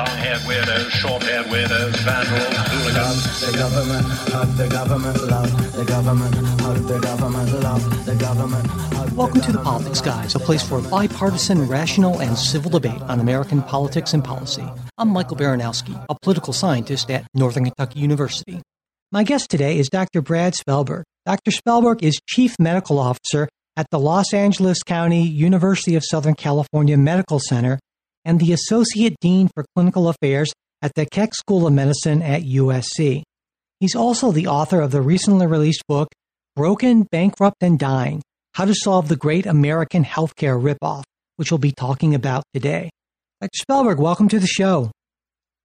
Long-haired weirdos, short-haired weirdos, vandals, hooligans. The government, hug the government, love the government, hug the government, love the government. Welcome to the Politics Guys, a place for bipartisan, rational, and civil debate on American politics and policy. I'm Michael Baranowski, a political scientist at Northern Kentucky University. My guest today is Dr. Brad Spellberg. Dr. Spellberg is Chief Medical Officer at the Los Angeles County University of Southern California Medical Center and the Associate Dean for Clinical Affairs at the Keck School of Medicine at USC. He's also the author of the recently released book, Broken, Bankrupt, and Dying How to Solve the Great American Healthcare Ripoff, which we'll be talking about today. Dr. Spellberg, welcome to the show.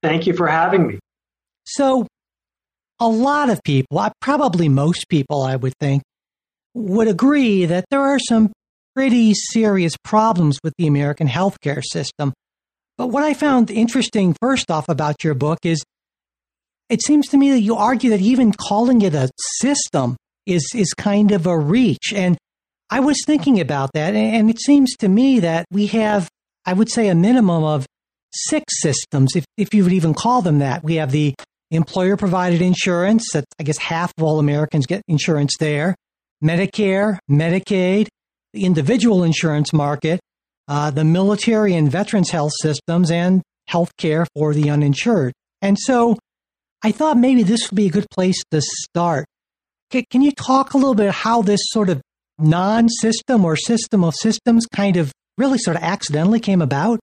Thank you for having me. So, a lot of people, uh, probably most people, I would think, would agree that there are some pretty serious problems with the American healthcare system. But what I found interesting, first off, about your book is it seems to me that you argue that even calling it a system is, is kind of a reach. And I was thinking about that, and it seems to me that we have, I would say, a minimum of six systems, if, if you would even call them that. We have the employer provided insurance, that I guess half of all Americans get insurance there, Medicare, Medicaid, the individual insurance market, uh, the military and veterans health systems, and health care for the uninsured. And so I thought maybe this would be a good place to start. Can you talk a little bit how this sort of non system or system of systems kind of really sort of accidentally came about?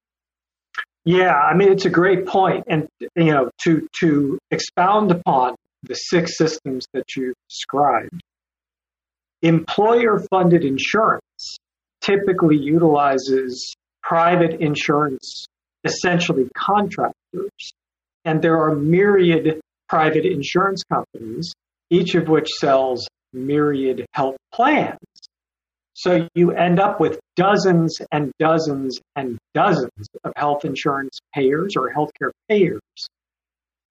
Yeah, I mean it's a great point, and you know to to expound upon the six systems that you described. Employer-funded insurance typically utilizes private insurance, essentially contractors, and there are myriad private insurance companies, each of which sells myriad health plans. So you end up with dozens and dozens and dozens of health insurance payers or healthcare payers,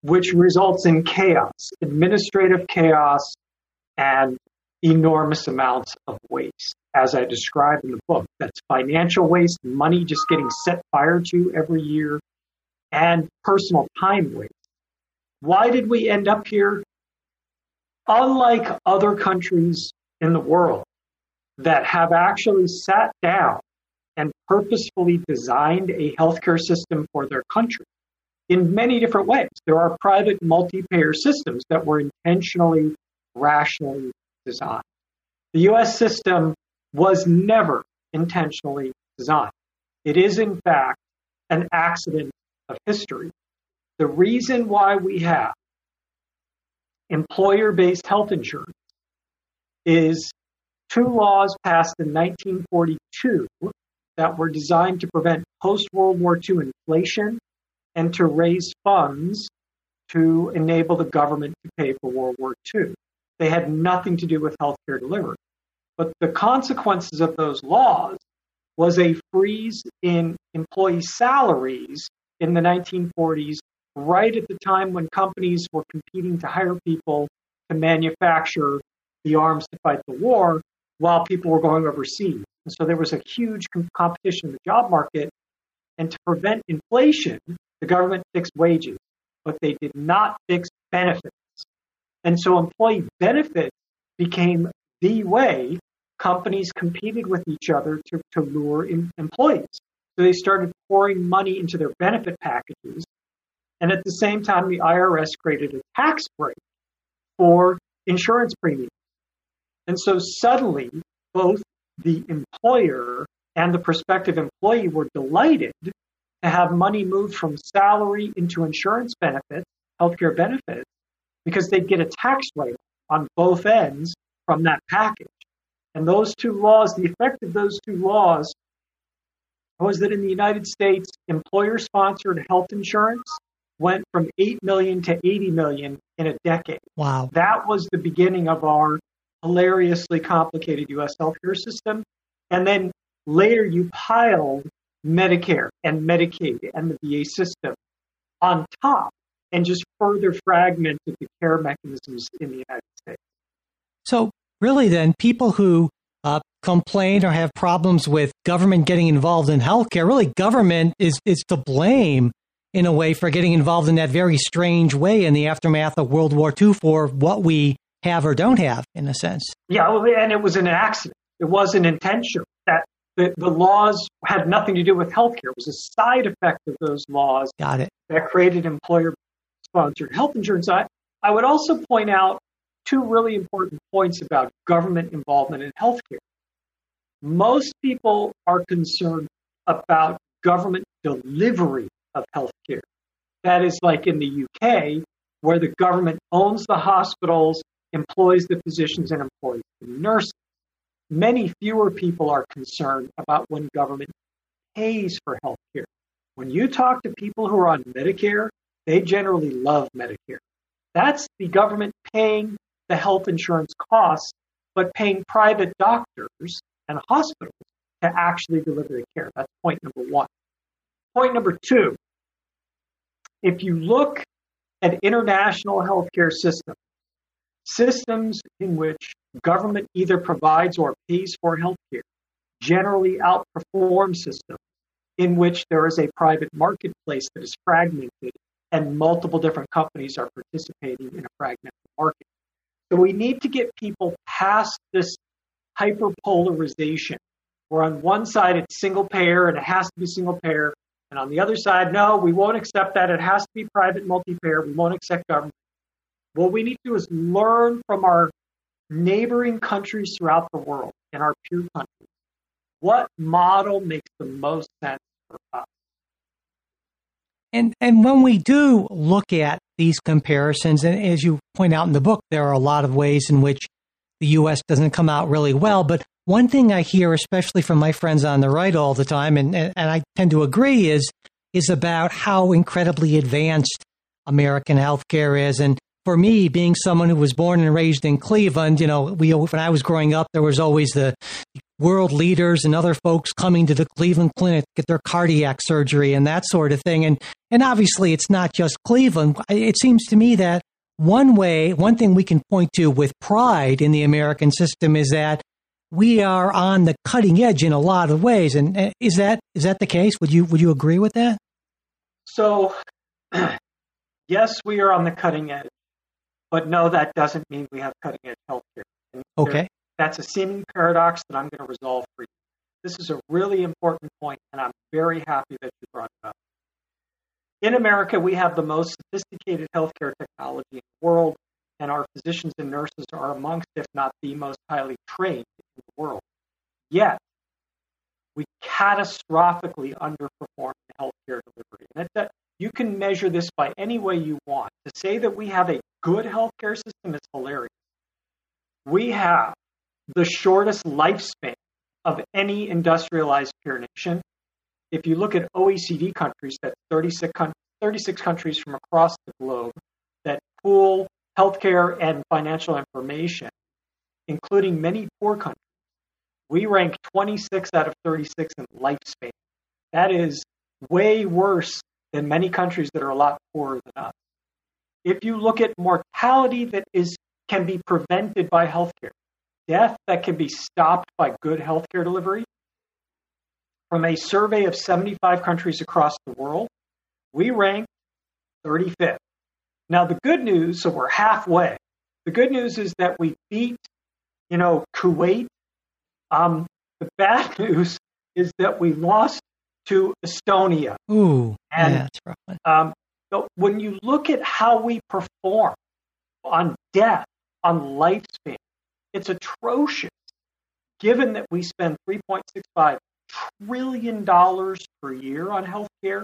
which results in chaos, administrative chaos, and enormous amounts of waste, as I describe in the book. That's financial waste, money just getting set fire to every year, and personal time waste. Why did we end up here? Unlike other countries in the world that have actually sat down and purposefully designed a healthcare system for their country in many different ways. There are private multi payer systems that were intentionally, rationally designed. The US system was never intentionally designed. It is, in fact, an accident of history. The reason why we have employer based health insurance is two laws passed in 1942 that were designed to prevent post World War II inflation and to raise funds to enable the government to pay for World War II. They had nothing to do with healthcare delivery. But the consequences of those laws was a freeze in employee salaries in the 1940s, right at the time when companies were competing to hire people to manufacture the arms to fight the war while people were going overseas. And so there was a huge competition in the job market. And to prevent inflation, the government fixed wages, but they did not fix benefits. And so employee benefits became the way companies competed with each other to, to lure employees. So they started pouring money into their benefit packages. And at the same time, the IRS created a tax break for insurance premiums. And so suddenly, both the employer and the prospective employee were delighted to have money moved from salary into insurance benefits, healthcare benefits, because they'd get a tax write on both ends from that package. And those two laws, the effect of those two laws was that in the United States, employer sponsored health insurance went from 8 million to 80 million in a decade. Wow. That was the beginning of our hilariously complicated US healthcare system. And then later you piled Medicare and Medicaid and the VA system on top and just further fragmented the care mechanisms in the United States. So, really, then, people who uh, complain or have problems with government getting involved in healthcare, really, government is, is to blame in a way, for getting involved in that very strange way in the aftermath of World War II for what we have or don't have, in a sense. Yeah, and it was an accident. It wasn't intentional. That the, the laws had nothing to do with healthcare. It was a side effect of those laws. Got it. That created employer sponsored health insurance. I, I would also point out two really important points about government involvement in healthcare. Most people are concerned about government delivery of healthcare. That is like in the UK, where the government owns the hospitals, employs the physicians, and employs the nurses. Many fewer people are concerned about when government pays for healthcare. When you talk to people who are on Medicare, they generally love Medicare. That's the government paying the health insurance costs, but paying private doctors and hospitals to actually deliver the care. That's point number one. Point number two if you look at international healthcare systems, systems in which government either provides or pays for healthcare generally outperform systems in which there is a private marketplace that is fragmented and multiple different companies are participating in a fragmented market. So we need to get people past this hyperpolarization where on one side it's single payer and it has to be single payer, and on the other side, no, we won't accept that. It has to be private multi payer. We won't accept government. What we need to do is learn from our neighboring countries throughout the world and our peer countries. What model makes the most sense? And and when we do look at these comparisons, and as you point out in the book, there are a lot of ways in which the U.S. doesn't come out really well. But one thing I hear, especially from my friends on the right all the time, and, and, and I tend to agree, is is about how incredibly advanced American healthcare is. And for me, being someone who was born and raised in Cleveland, you know, we when I was growing up, there was always the world leaders and other folks coming to the Cleveland Clinic to get their cardiac surgery and that sort of thing. And and obviously, it's not just Cleveland. It seems to me that one way, one thing we can point to with pride in the American system is that we are on the cutting edge in a lot of ways. And is that is that the case? Would you would you agree with that? So, yes, we are on the cutting edge, but no, that doesn't mean we have cutting edge healthcare. And okay, that's a seeming paradox that I'm going to resolve for you. This is a really important point, and I'm very happy that you brought it up. In America, we have the most sophisticated healthcare technology in the world, and our physicians and nurses are amongst, if not the most highly trained in the world. Yet, we catastrophically underperform in healthcare delivery. And you can measure this by any way you want. To say that we have a good healthcare system is hilarious. We have the shortest lifespan of any industrialized peer nation. If you look at OECD countries, that 36, 36 countries from across the globe that pool healthcare and financial information, including many poor countries, we rank 26 out of 36 in lifespan. That is way worse than many countries that are a lot poorer than us. If you look at mortality that is can be prevented by healthcare, death that can be stopped by good healthcare delivery, from a survey of 75 countries across the world, we rank 35th. Now the good news, so we're halfway. The good news is that we beat, you know, Kuwait um, the bad news is that we lost to Estonia. Ooh, and yeah, that's rough. Um, so when you look at how we perform on death, on lifespan, it's atrocious. Given that we spend 3.65 trillion dollars per year on healthcare,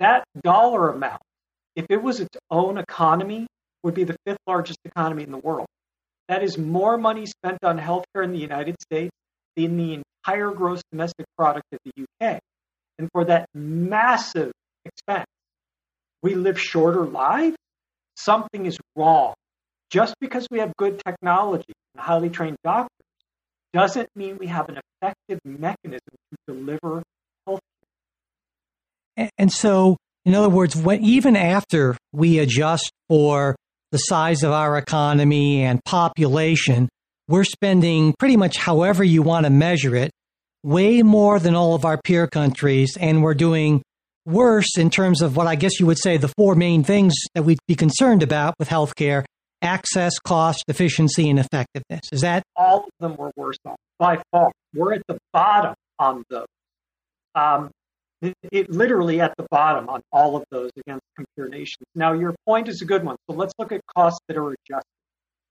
that dollar amount, if it was its own economy, would be the fifth largest economy in the world. That is more money spent on healthcare in the United States than the entire gross domestic product of the UK. And for that massive expense, we live shorter lives. Something is wrong. Just because we have good technology highly trained doctors doesn't mean we have an effective mechanism to deliver health care. And so, in other words, when, even after we adjust for the size of our economy and population, we're spending pretty much however you want to measure it, way more than all of our peer countries, and we're doing worse in terms of what I guess you would say the four main things that we'd be concerned about with healthcare access, cost, efficiency, and effectiveness. Is that? All of them were worse off by far. We're at the bottom on those. Um, it, it, literally at the bottom on all of those against computer nations. Now, your point is a good one. So let's look at costs that are adjusted.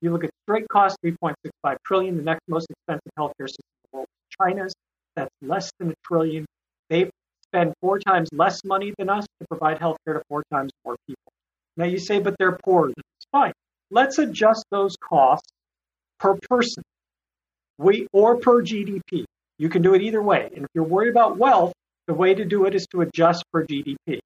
You look at straight cost, 3.65 trillion. The next most expensive healthcare system in the world China's. That's less than a trillion. They spend four times less money than us to provide healthcare to four times more people. Now you say, but they're poor. That's fine. Let's adjust those costs per person, we or per GDP. You can do it either way. And if you're worried about wealth, the way to do it is to adjust per GDP.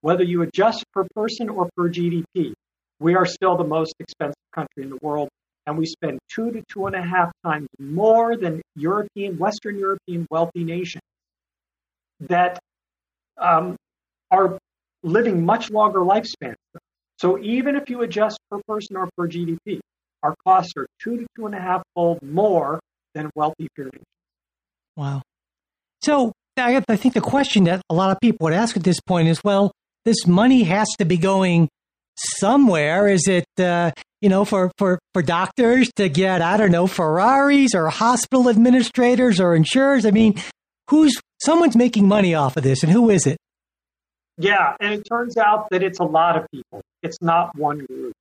Whether you adjust per person or per GDP, we are still the most expensive country in the world, and we spend two to two and a half times more than European, Western European wealthy nations that um, are living much longer lifespans. So even if you adjust per person or per GDP, our costs are two to two and a half fold more than wealthy peer nations. Wow. So I, I think the question that a lot of people would ask at this point is, well, this money has to be going somewhere. Is it, uh, you know, for, for, for doctors to get, I don't know, Ferraris or hospital administrators or insurers? I mean, who's someone's making money off of this, and who is it? Yeah, and it turns out that it's a lot of people. It's not one group.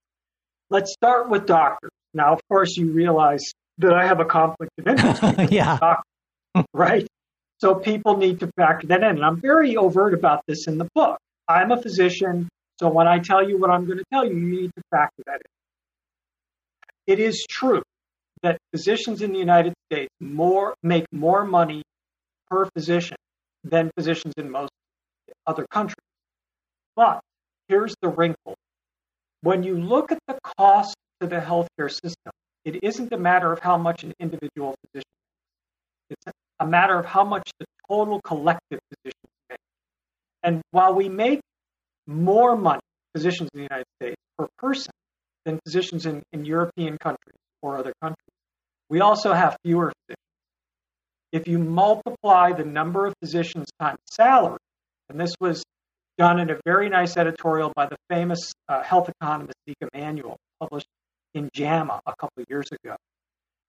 Let's start with doctors. Now, of course, you realize that I have a conflict of interest. yeah. Right? So people need to factor that in. And I'm very overt about this in the book. I'm a physician, so when I tell you what I'm going to tell you, you need to factor that in. It is true that physicians in the United States more make more money per physician than physicians in most other countries. But here's the wrinkle. When you look at the cost to the healthcare system, it isn't a matter of how much an individual physician makes. It's a matter of how much the total collective physicians make. And while we make more money, physicians in the United States, per person than physicians in, in European countries or other countries, we also have fewer physicians. If you multiply the number of physicians times salary, and this was done in a very nice editorial by the famous uh, health economist Zeke Emanuel, published in JAMA a couple of years ago.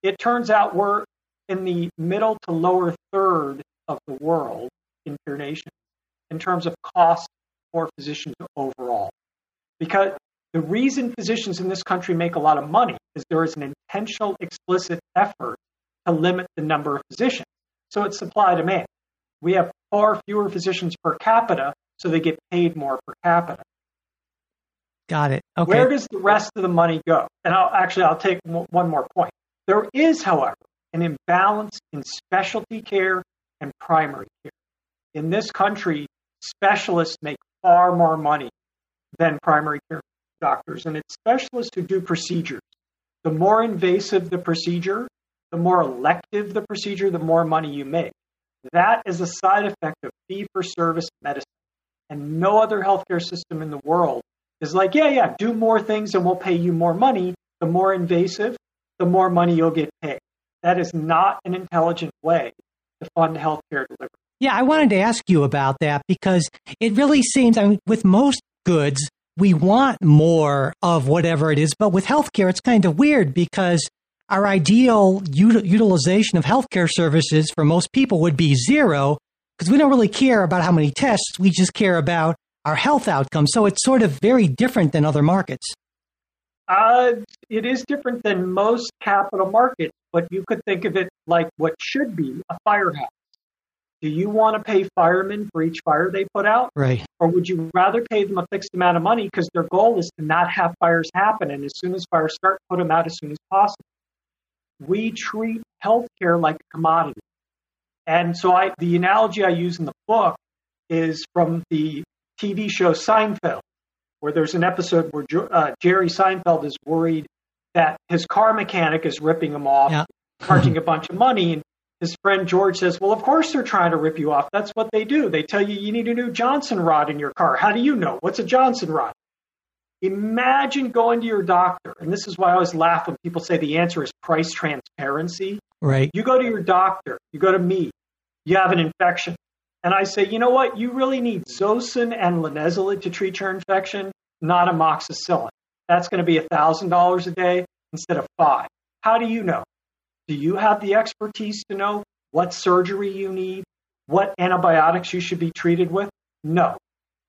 It turns out we're in the middle to lower third of the world in peer nations in terms of cost for physicians overall. Because the reason physicians in this country make a lot of money is there is an intentional, explicit effort to limit the number of physicians. So it's supply demand. We have far fewer physicians per capita, so they get paid more per capita. Got it. Okay. Where does the rest of the money go? And I'll actually I'll take one more point. There is, however, an imbalance in specialty care and primary care. In this country, specialists make far more money than primary care doctors, and it's specialists who do procedures. The more invasive the procedure, the more elective the procedure, the more money you make. That is a side effect of fee for service medicine. And no other healthcare system in the world is like, yeah, yeah, do more things and we'll pay you more money. The more invasive, the more money you'll get paid. That is not an intelligent way to fund healthcare delivery. Yeah, I wanted to ask you about that because it really seems, I mean, with most goods, we want more of whatever it is, but with healthcare, it's kind of weird because our ideal util- utilization of healthcare services for most people would be zero because we don't really care about how many tests. We just care about our health outcomes. So it's sort of very different than other markets. Uh, it is different than most capital markets, but you could think of it like what should be a firehouse. Do you want to pay firemen for each fire they put out? Right. Or would you rather pay them a fixed amount of money because their goal is to not have fires happen and as soon as fires start, put them out as soon as possible? We treat healthcare like a commodity. And so I, the analogy I use in the book is from the TV show Seinfeld, where there's an episode where uh, Jerry Seinfeld is worried that his car mechanic is ripping him off, yeah. charging a bunch of money. And his friend George says, Well, of course they're trying to rip you off. That's what they do. They tell you you need a new Johnson rod in your car. How do you know? What's a Johnson rod? Imagine going to your doctor, and this is why I always laugh when people say the answer is price transparency. Right. You go to your doctor, you go to me, you have an infection, and I say, you know what, you really need Zosyn and linezolid to treat your infection, not amoxicillin. That's going to be $1,000 a day instead of five. How do you know? Do you have the expertise to know what surgery you need, what antibiotics you should be treated with? No.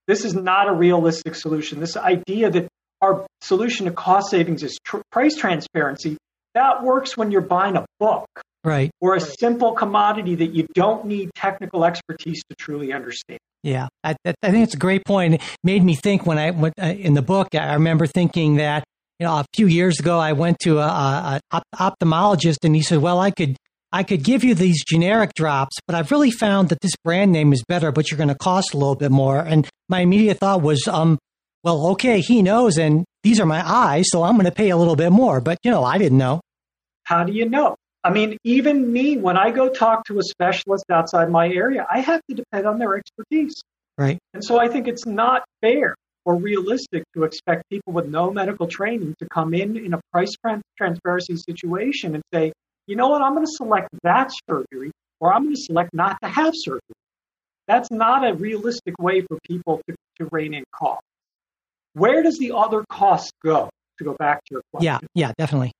This is not a realistic solution. This idea that our solution to cost savings is tr- price transparency, that works when you're buying a book Right. or a simple commodity that you don't need technical expertise to truly understand. Yeah, I, I think it's a great point. It made me think when I went uh, in the book. I remember thinking that you know a few years ago I went to a, a, a ophthalmologist and he said, "Well, I could I could give you these generic drops, but I've really found that this brand name is better, but you're going to cost a little bit more." And my immediate thought was, um, "Well, okay, he knows, and these are my eyes, so I'm going to pay a little bit more." But you know, I didn't know. How do you know? I mean, even me, when I go talk to a specialist outside my area, I have to depend on their expertise. Right. And so I think it's not fair or realistic to expect people with no medical training to come in in a price transparency situation and say, you know what, I'm going to select that surgery or I'm going to select not to have surgery. That's not a realistic way for people to, to rein in costs. Where does the other cost go? To go back to your question. Yeah, yeah, definitely.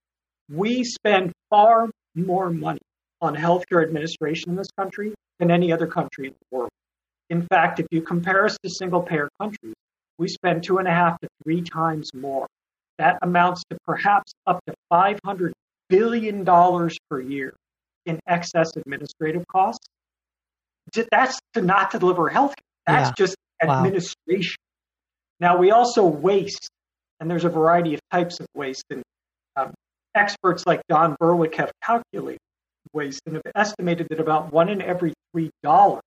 We spend far more money on healthcare administration in this country than any other country in the world. In fact, if you compare us to single payer countries, we spend two and a half to three times more. That amounts to perhaps up to $500 billion dollars per year in excess administrative costs. That's to not to deliver health care. That's Yeah. just Wow. administration. Now, we also waste, and there's a variety of types of waste. And um, experts like Don Berwick have calculated waste and have estimated that about one in every three dollars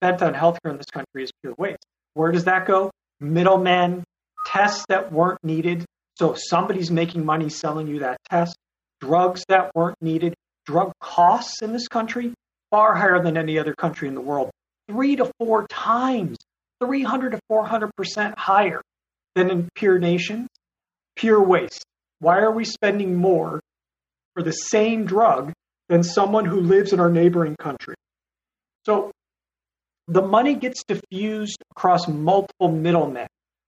spent on healthcare in this country is pure waste. Where does that go? Middlemen, tests that weren't needed. So somebody's making money selling you that test. Drugs that weren't needed. Drug costs in this country far higher than any other country in the world. Three to four times, 300 to 400% higher than in peer nations. Pure waste. Why are we spending more for the same drug than someone who lives in our neighboring country? So the money gets diffused across multiple middlemen.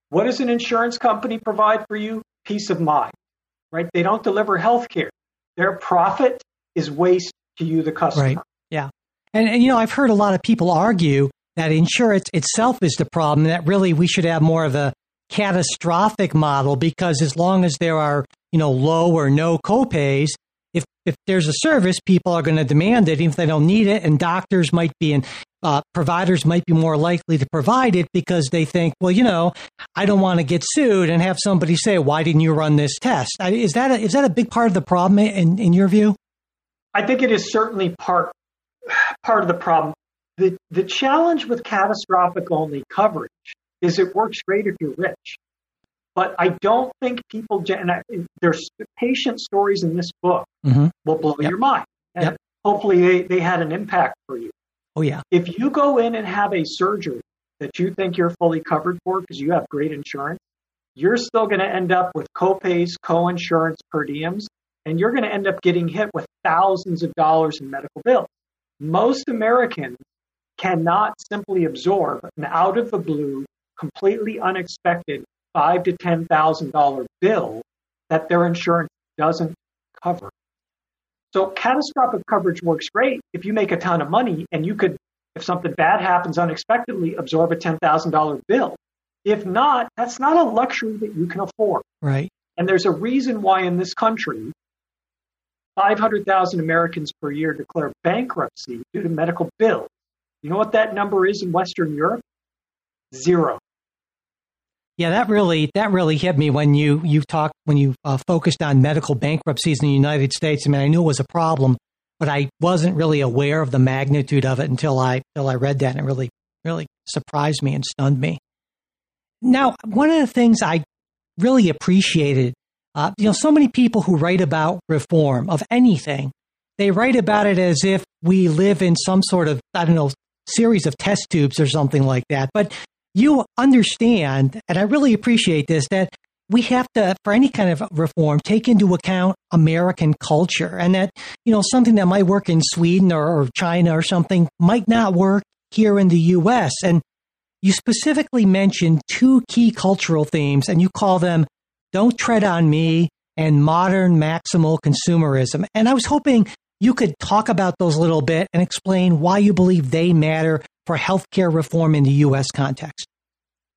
What does an insurance company provide for you? Peace of mind, right? They don't deliver health care. Their profit is waste to you, the customer. Right. Yeah. And, and, you know, I've heard a lot of people argue that insurance itself is the problem, that really we should have more of a catastrophic model because as long as there are, you know, low or no copays, if, there's a service, people are going to demand it, even if they don't need it. And doctors might be and uh, providers might be more likely to provide it because they think, well, you know, I don't want to get sued and have somebody say, why didn't you run this test? Is that a, is that a big part of the problem in, in your view? I think it is certainly part part of the problem. The the challenge with catastrophic only coverage is it works great if you're rich, but I don't think people. And I, there's patient stories in this book Mm-hmm. will blow Yep. your mind, and Yep. hopefully they, they had an impact for you. Oh, yeah. If you go in and have a surgery that you think you're fully covered for because you have great insurance, you're still going to end up with copays, co-insurance, per diems, and you're going to end up getting hit with thousands of dollars in medical bills. Most Americans cannot simply absorb an out of the blue, completely unexpected five to ten thousand dollar bill that their insurance doesn't cover. So catastrophic coverage works great if you make a ton of money and you could, if something bad happens unexpectedly, absorb a ten thousand dollar bill. If not, that's not a luxury that you can afford. Right. And there's a reason why in this country, 500,000 Americans per year declare bankruptcy due to medical bills. You know what that number is in Western Europe? Zero. Yeah, that really that really hit me when you you talked when you uh, focused on medical bankruptcies in the United States. I mean, I knew it was a problem, but I wasn't really aware of the magnitude of it until I until I read that, and it really really surprised me and stunned me. Now, one of the things I really appreciated, uh, you know, so many people who write about reform of anything, they write about it as if we live in some sort of I don't know series of test tubes or something like that, but you understand, and I really appreciate this, that we have to, for any kind of reform, take into account American culture and that, you know, something that might work in Sweden or, or China or something might not work here in the U.S. And you specifically mentioned two key cultural themes, and you call them Don't Tread on Me and Modern Maximal Consumerism. And I was hoping you could talk about those a little bit and explain why you believe they matter for healthcare reform in the U.S. context.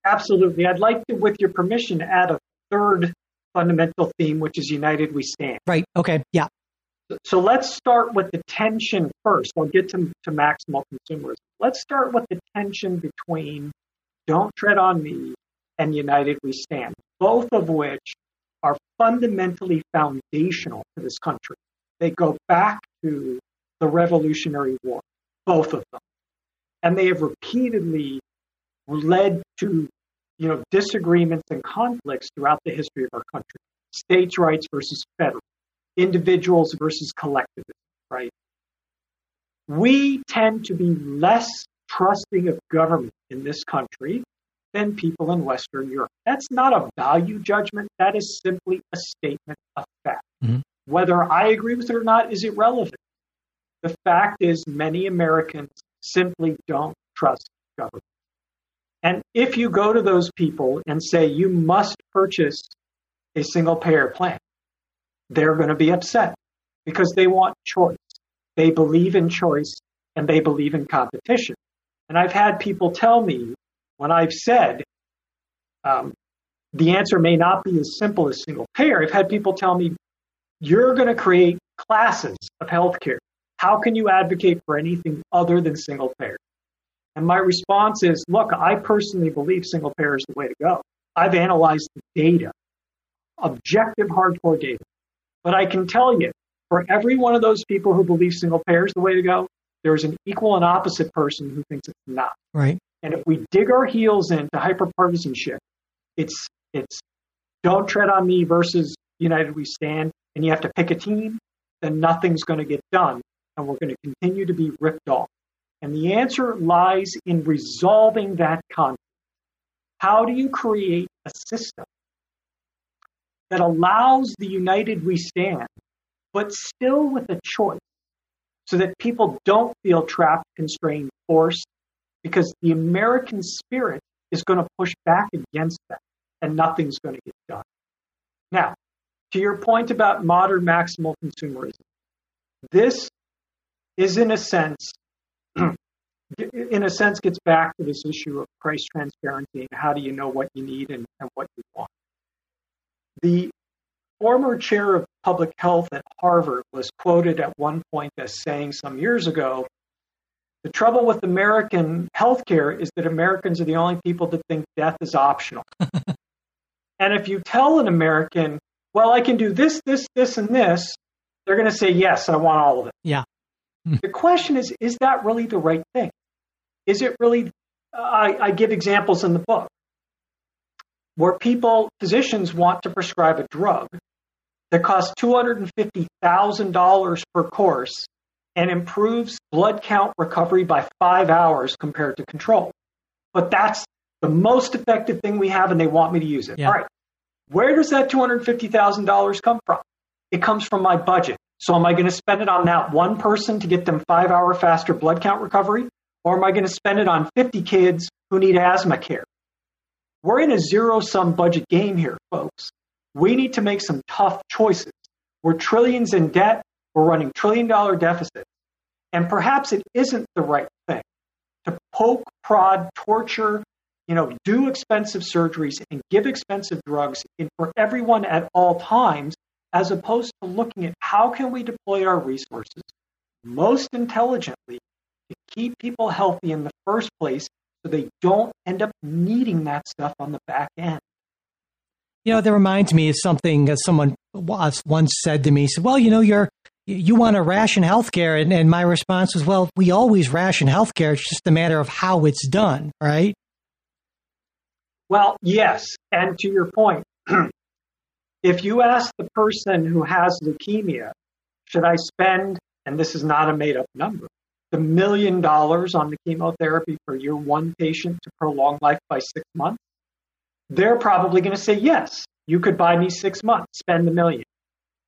Absolutely. I'd like to, with your permission, add a third fundamental theme, which is United We Stand. Right. Okay. Yeah. So let's start with the tension first. I'll get to, to maximal consumerism. Let's start with the tension between Don't Tread on Me and United We Stand, both of which are fundamentally foundational to this country. They go back to the Revolutionary War, both of them. And they have repeatedly led to you know, disagreements and conflicts throughout the history of our country. States' rights versus federal, individuals versus collectivism, right? We tend to be less trusting of government in this country than people in Western Europe. That's not a value judgment. That is simply a statement of fact. Mm-hmm. Whether I agree with it or not is irrelevant. The fact is, many Americans simply don't trust government. And if you go to those people and say you must purchase a single payer plan, they're going to be upset because they want choice. They believe in choice and they believe in competition. And I've had people tell me when I've said um, the answer may not be as simple as single payer, I've had people tell me, you're going to create classes of healthcare. How can you advocate for anything other than single payer? And my response is, look, I personally believe single payer is the way to go. I've analyzed the data, objective hardcore data. But I can tell you, for every one of those people who believe single payer is the way to go, there's an equal and opposite person who thinks it's not. Right. And if we dig our heels into hyperpartisanship, it's it's don't tread on me versus United We Stand, and you have to pick a team, then nothing's going to get done, and we're going to continue to be ripped off. And the answer lies in resolving that conflict. How do you create a system that allows the united we stand, but still with a choice so that people don't feel trapped, constrained, forced, because the American spirit is going to push back against that and nothing's going to get done. Now, to your point about modern maximal consumerism, this is in a sense in a sense, gets back to this issue of price transparency and how do you know what you need and, and what you want. The former chair of public health at Harvard was quoted at one point as saying some years ago the trouble with American healthcare is that Americans are the only people that think death is optional. and if you tell an American, well, I can do this, this, this, and this, they're going to say, yes, I want all of it. Yeah. Hmm. the question is, is that really the right thing? Is it really? I, I give examples in the book where people, physicians want to prescribe a drug that costs $250,000 per course and improves blood count recovery by five hours compared to control. But that's the most effective thing we have, and they want me to use it. Yeah. All right. Where does that $250,000 come from? It comes from my budget. So, am I going to spend it on that one person to get them five hour faster blood count recovery? Or am I going to spend it on 50 kids who need asthma care? We're in a zero sum budget game here, folks. We need to make some tough choices. We're trillions in debt. We're running trillion dollar deficits. And perhaps it isn't the right thing to poke, prod, torture, you know, do expensive surgeries and give expensive drugs for everyone at all times, as opposed to looking at how can we deploy our resources most intelligently to keep people healthy in the first place so they don't end up needing that stuff on the back end. You know, that reminds me of something someone once said to me. Said, "Well, you know, you're you want to ration healthcare," and, and my response was, "Well, we always ration healthcare. It's just a matter of how it's done, right?" Well, yes, and to your point, if you ask the person who has leukemia, should I spend, and this is not a made up number, the million dollars on the chemotherapy for your one patient to prolong life by six months, they're probably going to say, yes, you could buy me six months, spend the million.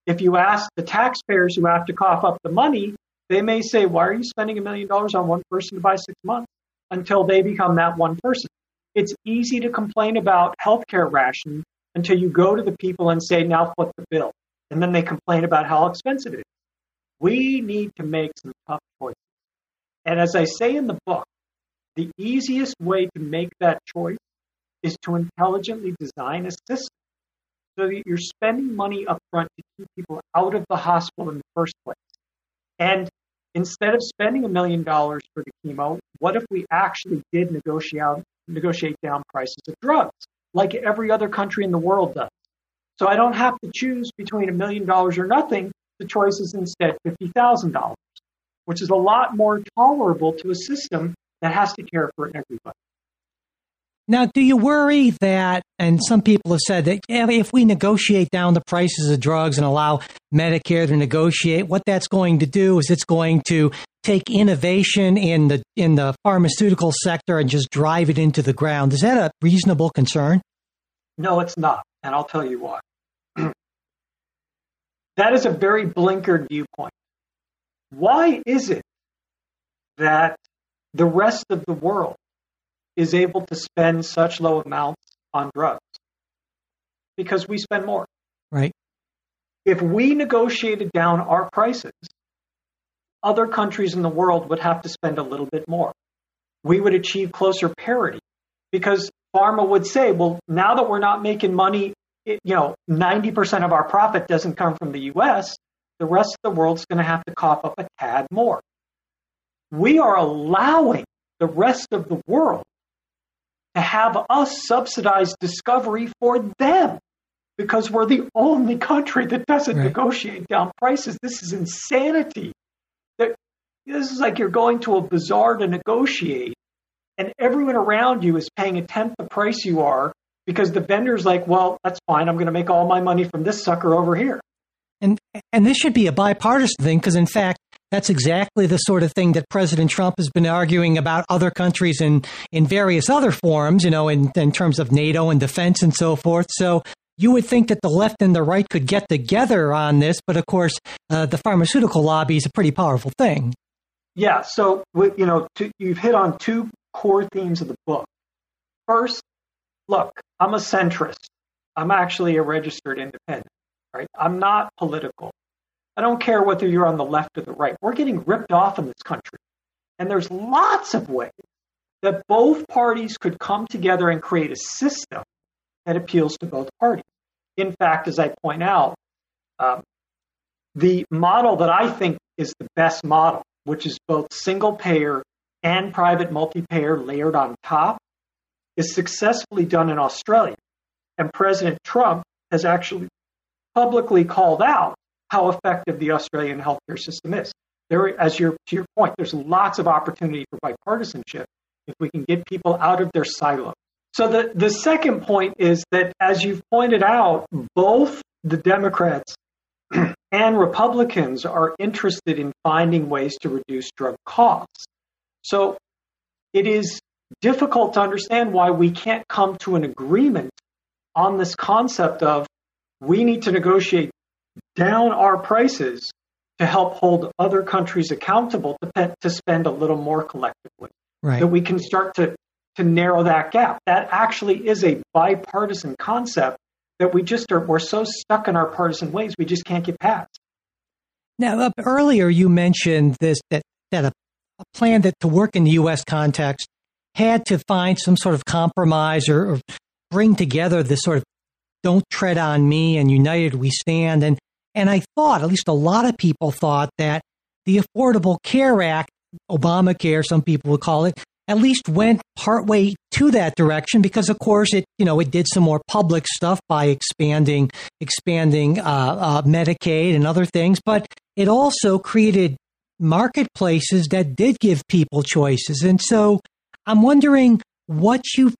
If you ask the taxpayers who have to cough up the money, they may say, why are you spending a million dollars on one person to buy six months? until they become that one person. It's easy to complain about healthcare rationing until you go to the people and say, now foot the bill. And then they complain about how expensive it is. We need to make some tough choices. And as I say in the book, the easiest way to make that choice is to intelligently design a system so that you're spending money up front to keep people out of the hospital in the first place. And instead of spending a million dollars for the chemo, what if we actually did negotiate negotiate down prices of drugs, like every other country in the world does? So I don't have to choose between a million dollars or nothing. The choice is instead fifty thousand dollars, which is a lot more tolerable to a system that has to care for everybody. Now, do you worry that, and some people have said that if we negotiate down the prices of drugs and allow Medicare to negotiate, what that's going to do is it's going to take innovation in the in the pharmaceutical sector and just drive it into the ground. Is that a reasonable concern? No, it's not, and I'll tell you why. that is a very blinkered viewpoint. Why is it that the rest of the world is able to spend such low amounts on drugs because we spend more. Right. If we negotiated down our prices, other countries in the world would have to spend a little bit more. We would achieve closer parity because pharma would say, well, now that we're not making money, it, you know, 90% of our profit doesn't come from the US, the rest of the world's going to have to cough up a tad more. We are allowing the rest of the world to have us subsidize discovery for them because we're the only country that doesn't right. negotiate down prices. This is insanity. This is like you're going to a bazaar to negotiate, and everyone around you is paying a tenth the price you are because the vendor's like, well, that's fine. I'm going to make all my money from this sucker over here. And and this should be a bipartisan thing because, in fact, that's exactly the sort of thing that President Trump has been arguing about other countries in, in various other forums, you know, in, in terms of NATO and defense and so forth. So you would think that the left and the right could get together on this, but of course, uh, the pharmaceutical lobby is a pretty powerful thing. Yeah. So, you know, to, you've hit on two core themes of the book. First, look, I'm a centrist. I'm actually a registered independent. Right? I'm not political. I don't care whether you're on the left or the right. We're getting ripped off in this country. And there's lots of ways that both parties could come together and create a system that appeals to both parties. In fact, as I point out, um, the model that I think is the best model, which is both single payer and private multi payer layered on top, is successfully done in Australia. And President Trump has actually publicly called out how effective the Australian healthcare system is. There, as your, to your point, there's lots of opportunity for bipartisanship if we can get people out of their silo. So the, the second point is that, as you've pointed out, both the Democrats and Republicans are interested in finding ways to reduce drug costs. So it is difficult to understand why we can't come to an agreement on this concept of we need to negotiate down our prices to help hold other countries accountable to, to spend a little more collectively. Right. That we can start to, to narrow that gap. That actually is a bipartisan concept that we just are, we're so stuck in our partisan ways, we just can't get past. Now, uh, earlier you mentioned this that, that a, a, plan that to work in the U.S. context had to find some sort of compromise or, or bring together this sort of don't tread on me and united we stand. And, and I thought, at least a lot of people thought that the Affordable Care Act, Obamacare, some people would call it, at least went partway to that direction because of course it you know it did some more public stuff by expanding expanding uh, uh, medicaid and other things. But it also created marketplaces that did give people choices. And so i'm wondering what you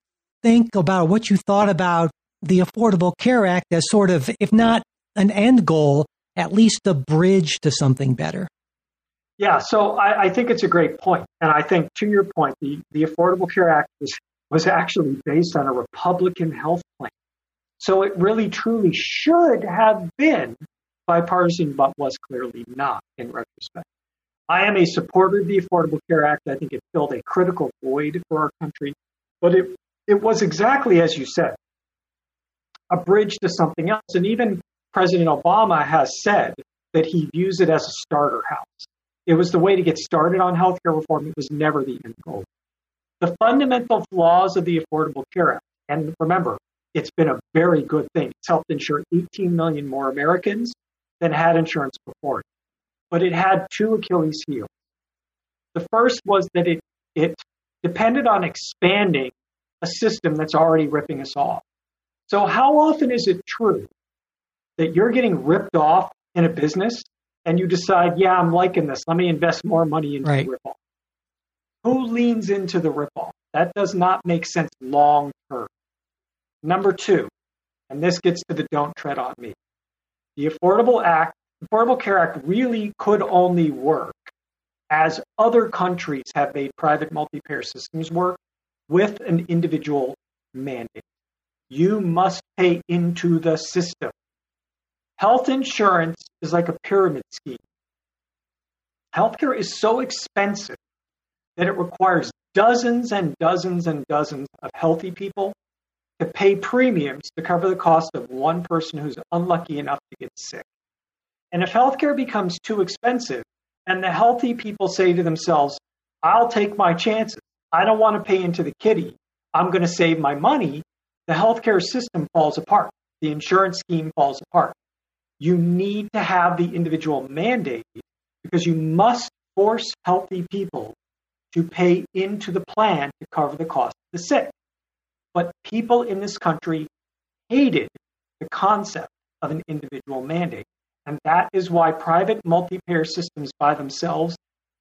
think about what you thought about the Affordable Care Act as sort of, if not an end goal, at least a bridge to something better? Yeah, so I, I, think it's a great point. And I think to your point, the, the Affordable Care Act was, was actually based on a Republican health plan. So it really truly should have been bipartisan, but was clearly not in retrospect. I am a supporter of the Affordable Care Act. I think it filled a critical void for our country, but it, it was exactly as you said, a bridge to something else. And even President Obama has said that he views it as a starter house. It was the way to get started on healthcare reform. It was never the end goal. The fundamental flaws of the Affordable Care Act, and remember, it's been a very good thing. It's helped insure 18 million more Americans than had insurance before. But it had two Achilles heels. The first was that it, it depended on expanding a system that's already ripping us off. So, how often is it true that you're getting ripped off in a business and you decide, yeah, I'm liking this. Let me invest more money into right. the ripoff. Who leans into the ripoff? That does not make sense long term. Number two, and this gets to the don't tread on me. The Affordable Act, Affordable Care Act really could only work as other countries have made private multi-payer systems work with an individual mandate. You must pay into the system. Health insurance is like a pyramid scheme. Healthcare is so expensive that it requires dozens and dozens and dozens of healthy people to pay premiums to cover the cost of one person who's unlucky enough to get sick. And if healthcare becomes too expensive, and the healthy people say to themselves, I'll take my chances. I don't want to pay into the kitty. I'm going to save my money. The healthcare system falls apart. The insurance scheme falls apart. You need to have the individual mandate because you must force healthy people to pay into the plan to cover the cost of the sick. But people in this country hated the concept of an individual mandate. And that is why private multi payer systems by themselves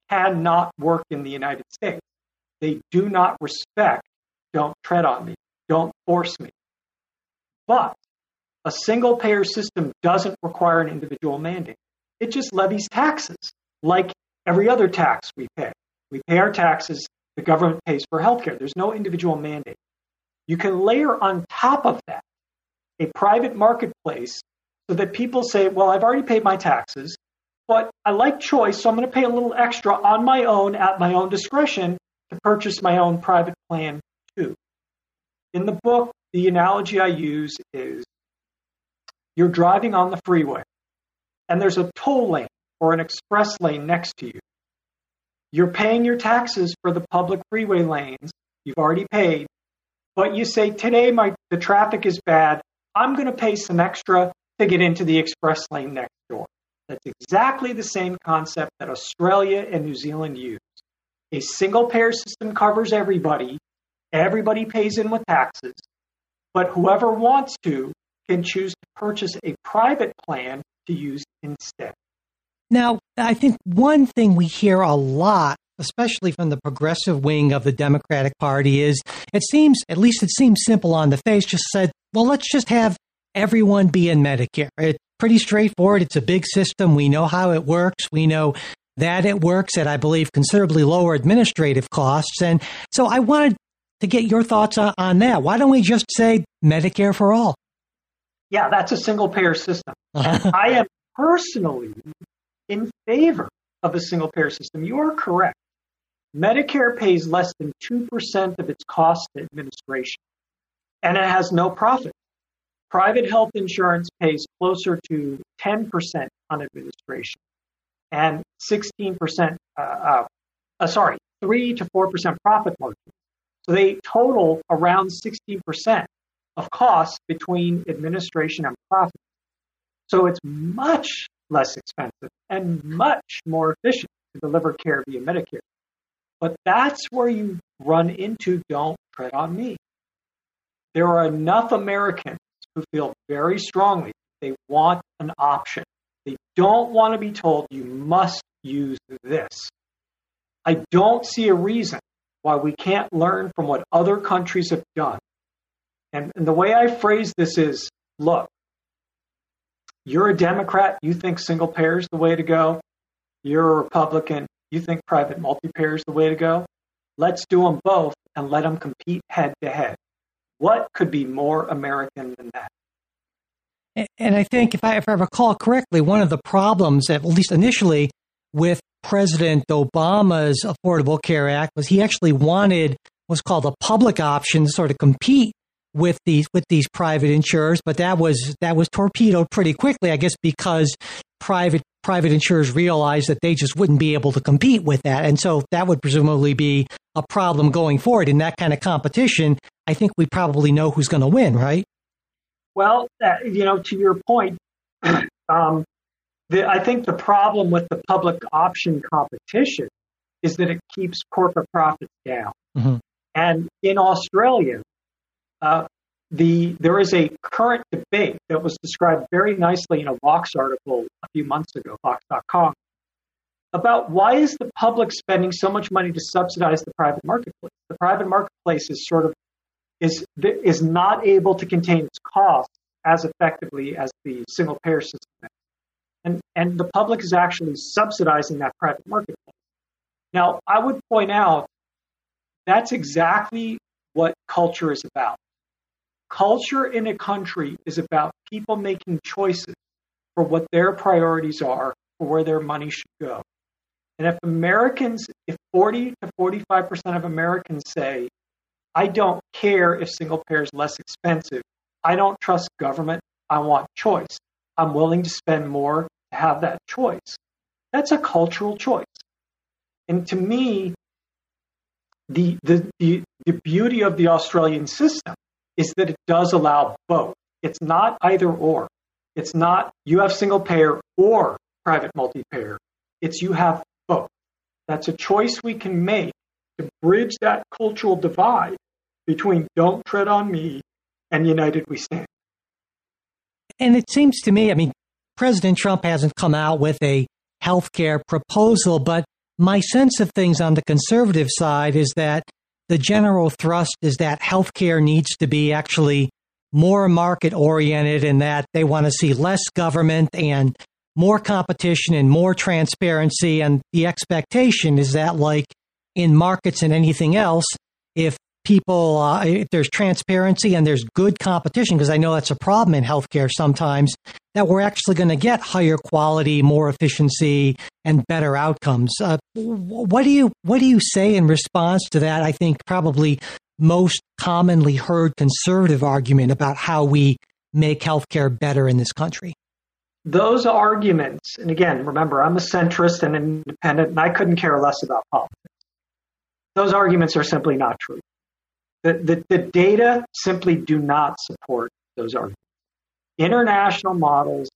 cannot work in the United States. They do not respect, don't tread on me, don't force me. But a single payer system doesn't require an individual mandate. It just levies taxes like every other tax we pay. We pay our taxes, the government pays for healthcare. There's no individual mandate. You can layer on top of that a private marketplace so that people say, well, I've already paid my taxes, but I like choice, so I'm going to pay a little extra on my own at my own discretion to purchase my own private plan too. In the book, the analogy I use is you're driving on the freeway and there's a toll lane or an express lane next to you. You're paying your taxes for the public freeway lanes. You've already paid. But you say, today my, the traffic is bad. I'm going to pay some extra to get into the express lane next door. That's exactly the same concept that Australia and New Zealand use. A single payer system covers everybody. Everybody pays in with taxes. But whoever wants to can choose to purchase a private plan to use instead. Now, I think one thing we hear a lot, especially from the progressive wing of the Democratic Party, is it seems, at least it seems simple on the face, just said, well, let's just have everyone be in Medicare. It's pretty straightforward. It's a big system. We know how it works. We know that it works at, I believe, considerably lower administrative costs. And so I wanted to get your thoughts on, that. Why don't we just say Medicare for all? Yeah, that's a single payer system. I am personally in favor of a single payer system. You are correct. Medicare pays less than 2% of its cost to administration, and it has no profit. Private health insurance pays closer to 10% on administration and 16%, uh, uh, uh, sorry, 3 to 4% profit margin. So they total around 16% of costs between administration and profit. So it's much less expensive and much more efficient to deliver care via Medicare. But that's where you run into don't tread on me. There are enough Americans who feel very strongly they want an option. They don't want to be told you must use this. I don't see a reason why we can't learn from what other countries have done and, and the way I phrase this is look, you're a Democrat, you think single payer is the way to go. You're a Republican, you think private multi payer is the way to go. Let's do them both and let them compete head to head. What could be more American than that? And I think, if I, if I recall correctly, one of the problems, at least initially, with President Obama's Affordable Care Act was he actually wanted what's called a public option to sort of compete with these with these private insurers, but that was that was torpedoed pretty quickly, I guess, because private private insurers realized that they just wouldn't be able to compete with that, and so that would presumably be a problem going forward in that kind of competition. I think we probably know who's going to win, right? Well, uh, you know, to your point, um, the, I think the problem with the public option competition is that it keeps corporate profits down. Mm-hmm. And in Australia, uh, the there is a current debate that was described very nicely in a Vox article a few months ago, Vox.com, about why is the public spending so much money to subsidize the private marketplace? The private marketplace is sort of is is not able to contain its costs as effectively as the single payer system and, and the public is actually subsidizing that private marketplace. Now, I would point out that's exactly what culture is about. Culture in a country is about people making choices for what their priorities are, for where their money should go. And if Americans, if 40 to 45% of Americans say, I don't care if single payer is less expensive, I don't trust government, I want choice, I'm willing to spend more to have that choice. That's a cultural choice. And to me, the, the, the, the beauty of the Australian system is that it does allow both. It's not either or. It's not you have single payer or private multi payer. It's you have both. That's a choice we can make to bridge that cultural divide between don't tread on me and united we stand. And it seems to me, I mean, President Trump hasn't come out with a health care proposal, but my sense of things on the conservative side is that the general thrust is that healthcare needs to be actually more market oriented and that they want to see less government and more competition and more transparency. And the expectation is that, like in markets and anything else, if people, uh, if there's transparency and there's good competition, because I know that's a problem in healthcare sometimes, that we're actually going to get higher quality, more efficiency, and better outcomes. Uh, what do you what do you say in response to that? I think probably most commonly heard conservative argument about how we make healthcare better in this country. Those arguments, and again, remember, I'm a centrist and independent, and I couldn't care less about politics. Those arguments are simply not true. The, the, the data simply do not support those arguments. International models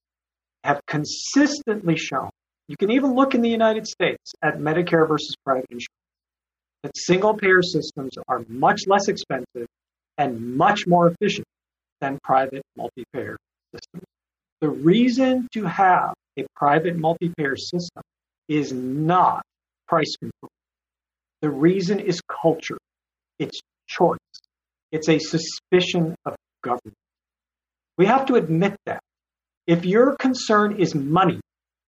have consistently shown, you can even look in the United States at Medicare versus private insurance, that single payer systems are much less expensive and much more efficient than private multi payer systems. The reason to have a private multi payer system is not price control. The reason is culture. It's choice. It's a suspicion of government. We have to admit that. If your concern is money,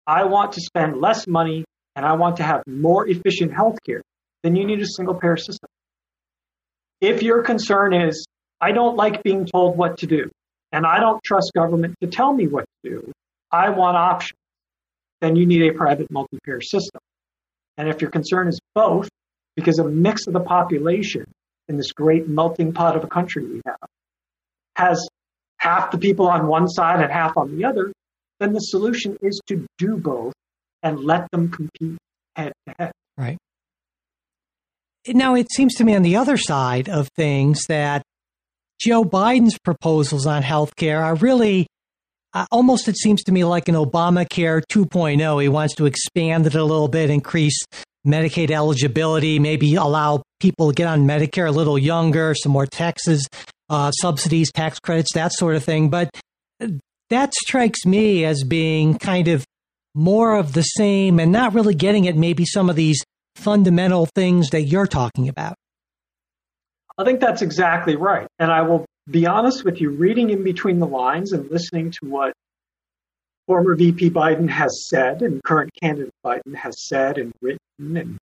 I want to spend less money and I want to have more efficient healthcare, then you need a single payer system. If your concern is, I don't like being told what to do and I don't trust government to tell me what to do, I want options, then you need a private multi payer system. And if your concern is both, because a mix of the population in this great melting pot of a country we have has half the people on one side and half on the other, then the solution is to do both and let them compete head to head. Right. Now, it seems to me on the other side of things that Joe Biden's proposals on health care are really uh, almost, it seems to me, like an Obamacare 2.0. He wants to expand it a little bit, increase Medicaid eligibility, maybe allow people get on Medicare a little younger, some more taxes, uh, subsidies, tax credits, that sort of thing. But that strikes me as being kind of more of the same and not really getting at maybe some of these fundamental things that you're talking about. I think that's exactly right. And I will be honest with you, reading in between the lines and listening to what former VP Biden has said and current candidate Biden has said and written. And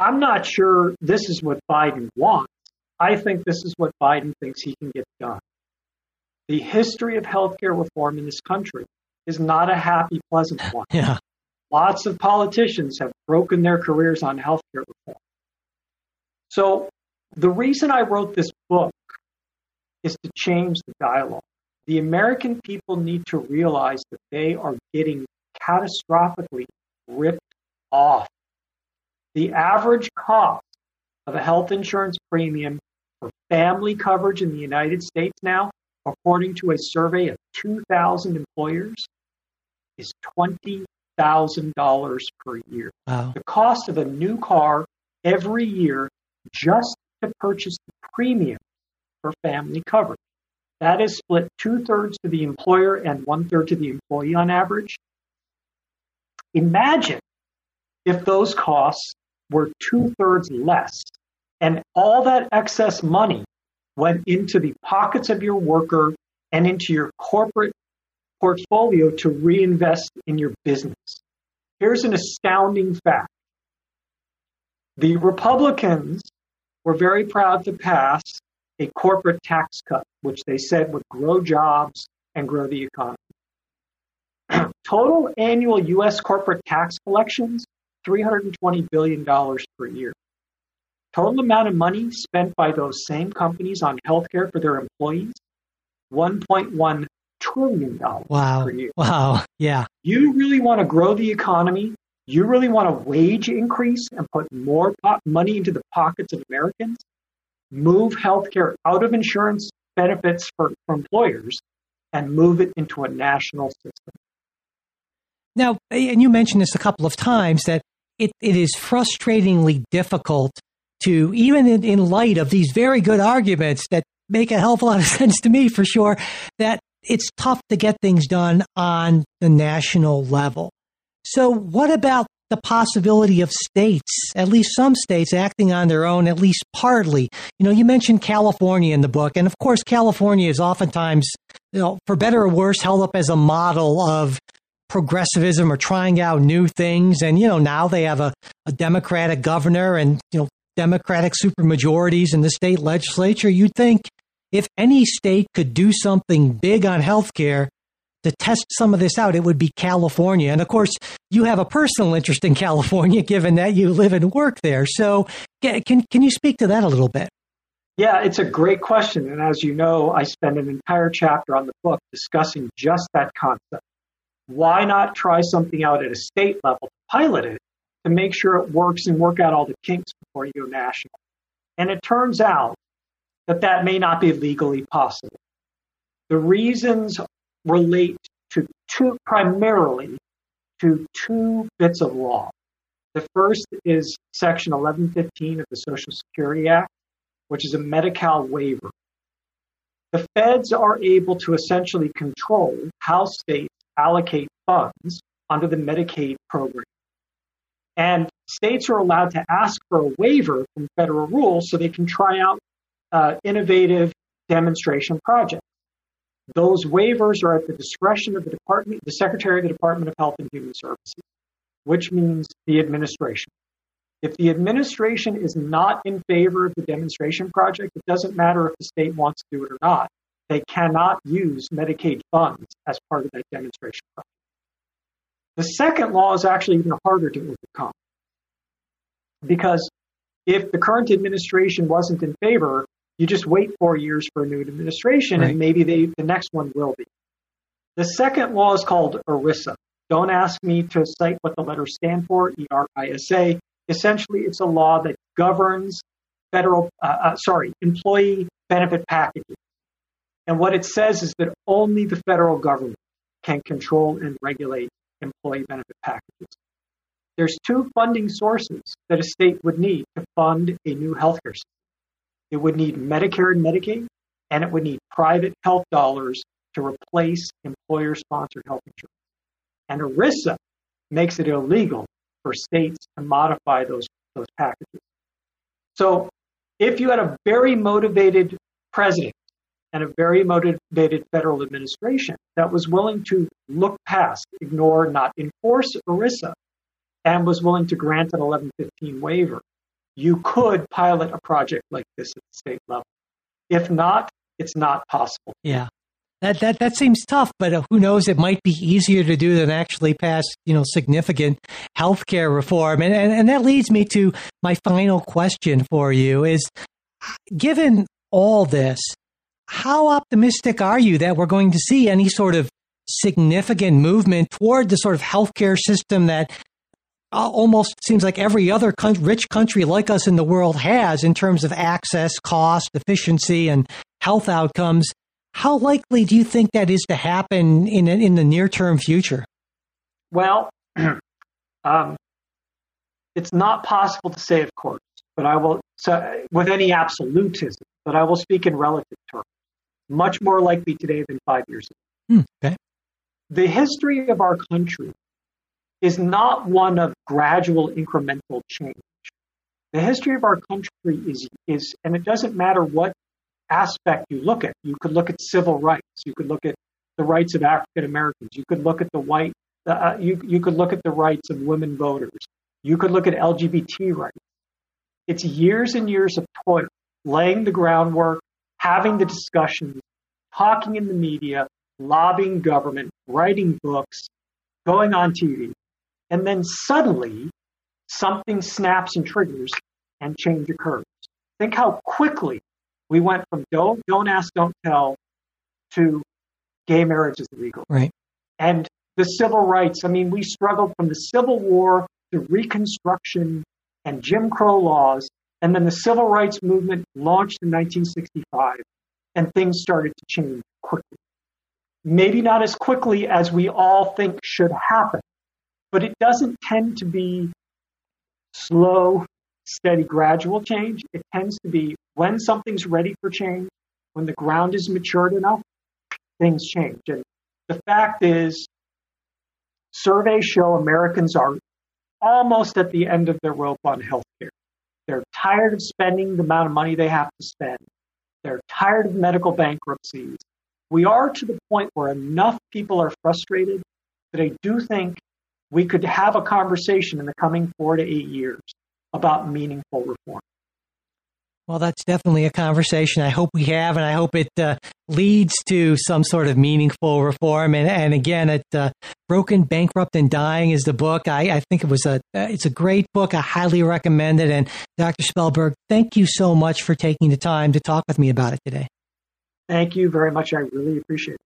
I'm not sure this is what Biden wants. I think this is what Biden thinks he can get done. The history of healthcare reform in this country is not a happy, pleasant one. Yeah. Lots of politicians have broken their careers on healthcare reform. So the reason I wrote this book is to change the dialogue. The American people need to realize that they are getting catastrophically ripped off. The average cost of a health insurance premium for family coverage in the United States now, according to a survey of 2,000 employers, is $20,000 per year. Wow. The cost of a new car every year just to purchase the premium for family coverage. That is split two thirds to the employer and one third to the employee on average. Imagine if those costs were two thirds less and all that excess money went into the pockets of your worker and into your corporate portfolio to reinvest in your business. Here's an astounding fact. The Republicans were very proud to pass a corporate tax cut, which they said would grow jobs and grow the economy. Total annual U.S. corporate tax collections, $320 billion per year. Total amount of money spent by those same companies on healthcare for their employees, $1.1 trillion Wow. per year. Wow. Yeah. You really want to grow the economy. You really want a wage increase and put more money into the pockets of Americans. Move healthcare out of insurance benefits for, for employers and move it into a national system. Now, and you mentioned this a couple of times that it, it is frustratingly difficult to, even in, in light of these very good arguments that make a hell of a lot of sense to me for sure, that it's tough to get things done on the national level. So, what about the possibility of states, at least some states, acting on their own, at least partly? You know, you mentioned California in the book, and of course, California is oftentimes, you know, for better or worse, held up as a model of progressivism or trying out new things. And, you know, now they have a, a Democratic governor and, you know, Democratic supermajorities in the state legislature. You'd think if any state could do something big on healthcare to test some of this out, it would be California. And of course, you have a personal interest in California, given that you live and work there. So, can can you speak to that a little bit? Yeah, it's a great question. And as you know, I spend an entire chapter on the book discussing just that concept. Why not try something out at a state level, pilot it to make sure it works and work out all the kinks before you go national? And it turns out that that may not be legally possible. The reasons relate to two, primarily to two bits of law. The first is Section 1115 of the Social Security Act, which is a Medi-Cal waiver. The feds are able to essentially control how states allocate funds under the Medicaid program. And states are allowed to ask for a waiver from federal rules so they can try out uh, innovative demonstration projects. Those waivers are at the discretion of the department, the Secretary of the Department of Health and Human Services, which means the administration. If the administration is not in favor of the demonstration project, it doesn't matter if the state wants to do it or not. They cannot use Medicaid funds as part of that demonstration project. The second law is actually even harder to overcome because if the current administration wasn't in favor, you just wait four years for a new administration Right. and maybe they, the next one will be. The second law is called ERISA. Don't ask me to cite what the letters stand for, E-R-I-S-A. Essentially, it's a law that governs federal, uh, uh, sorry, employee benefit packages. And what it says is that only the federal government can control and regulate employee benefit packages. There's two funding sources that a state would need to fund a new healthcare system. It would need Medicare and Medicaid, and it would need private health dollars to replace employer sponsored health insurance. And ERISA makes it illegal for states to modify those, those packages. So if you had a very motivated president and a very motivated federal administration that was willing to look past, ignore, not enforce ERISA, and was willing to grant an 1115 waiver, you could pilot a project like this at the state level. If not, it's not possible. Yeah. That that that seems tough, but uh, who knows? It might be easier to do than actually pass, you know, significant healthcare reform. And, and and that leads me to my final question for you: is given all this, how optimistic are you that we're going to see any sort of significant movement toward the sort of healthcare system that uh, almost seems like every other rich country like us in the world has in terms of access, cost, efficiency, and health outcomes. How likely do you think that is to happen in in the near term future? Well, um, it's not possible to say, of course, but I will so, with any absolutism. But I will speak in relative terms. Much more likely today than five years ago. Hmm, okay. The history of our country is not one of gradual incremental change. The history of our country is, is, and it doesn't matter what aspect you look at. You could look at civil rights. You could look at the rights of African Americans. You could look at the white, uh, you, you could look at the rights of women voters. You could look at LGBT rights. It's years and years of toil, laying the groundwork, having the discussions, talking in the media, lobbying government, writing books, going on TV. And then suddenly something snaps and triggers and change occurs. Think how quickly we went from don't, don't ask, don't tell to gay marriage is illegal. Right. And the civil rights, I mean, we struggled from the Civil War to Reconstruction and Jim Crow laws. And then the civil rights movement launched in 1965 and things started to change quickly. Maybe not as quickly as we all think should happen, but it doesn't tend to be slow, steady, gradual change. It tends to be when something's ready for change, when the ground is matured enough, things change. And the fact is, surveys show Americans are almost at the end of their rope on healthcare. They're tired of spending the amount of money they have to spend. They're tired of medical bankruptcies. We are to the point where enough people are frustrated that I do think we could have a conversation in the coming four to eight years about meaningful reform. Well, that's definitely a conversation I hope we have, and I hope it uh, leads to some sort of meaningful reform. And, and again, it, uh, "Broken, Bankrupt, and Dying" is the book. I, I, think it was a uh, it's a great book. I highly recommend it. And Dr. Spellberg, thank you so much for taking the time to talk with me about it today. Thank you very much. I really appreciate it.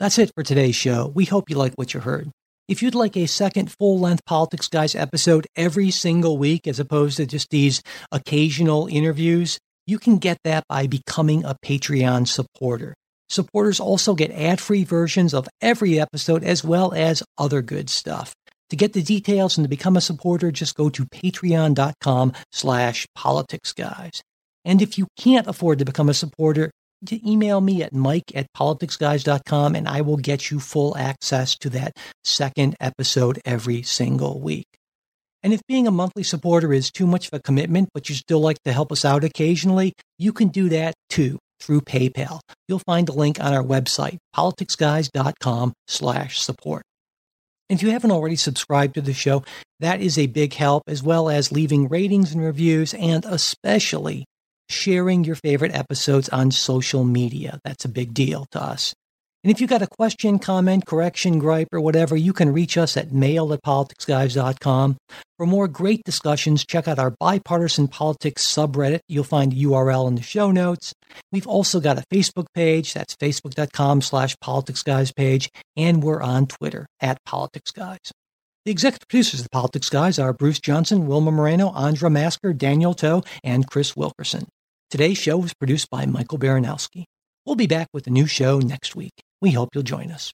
That's it for today's show. We hope you like what you heard. If you'd like a second full length Politics Guys episode every single week, as opposed to just these occasional interviews, you can get that by becoming a Patreon supporter. Supporters also get ad free versions of every episode as well as other good stuff. To get the details and to become a supporter, just go to patreon.com slash politicsguys. And if you can't afford to become a supporter, email me at mike at politicsguys.com and I will get you full access to that second episode every single week. And if being a monthly supporter is too much of a commitment, but you still like to help us out occasionally, you can do that too through PayPal. You'll find a link on our website, politicsguys.com slash support. If you haven't already subscribed to the show, that is a big help, as well as leaving ratings and reviews, and especially sharing your favorite episodes on social media. That's a big deal to us. And if you've got a question, comment, correction, gripe, or whatever, you can reach us at mail at politicsguys.com. For more great discussions, check out our bipartisan politics subreddit. You'll find the URL in the show notes. We've also got a Facebook page. That's facebook.com slash politicsguys page. And we're on Twitter at politicsguys. The executive producers of the Politics Guys are Bruce Johnson, Wilma Moreno, Andra Masker, Daniel Toe, and Chris Wilkerson. Today's show was produced by Michael Baranowski. We'll be back with a new show next week. We hope you'll join us.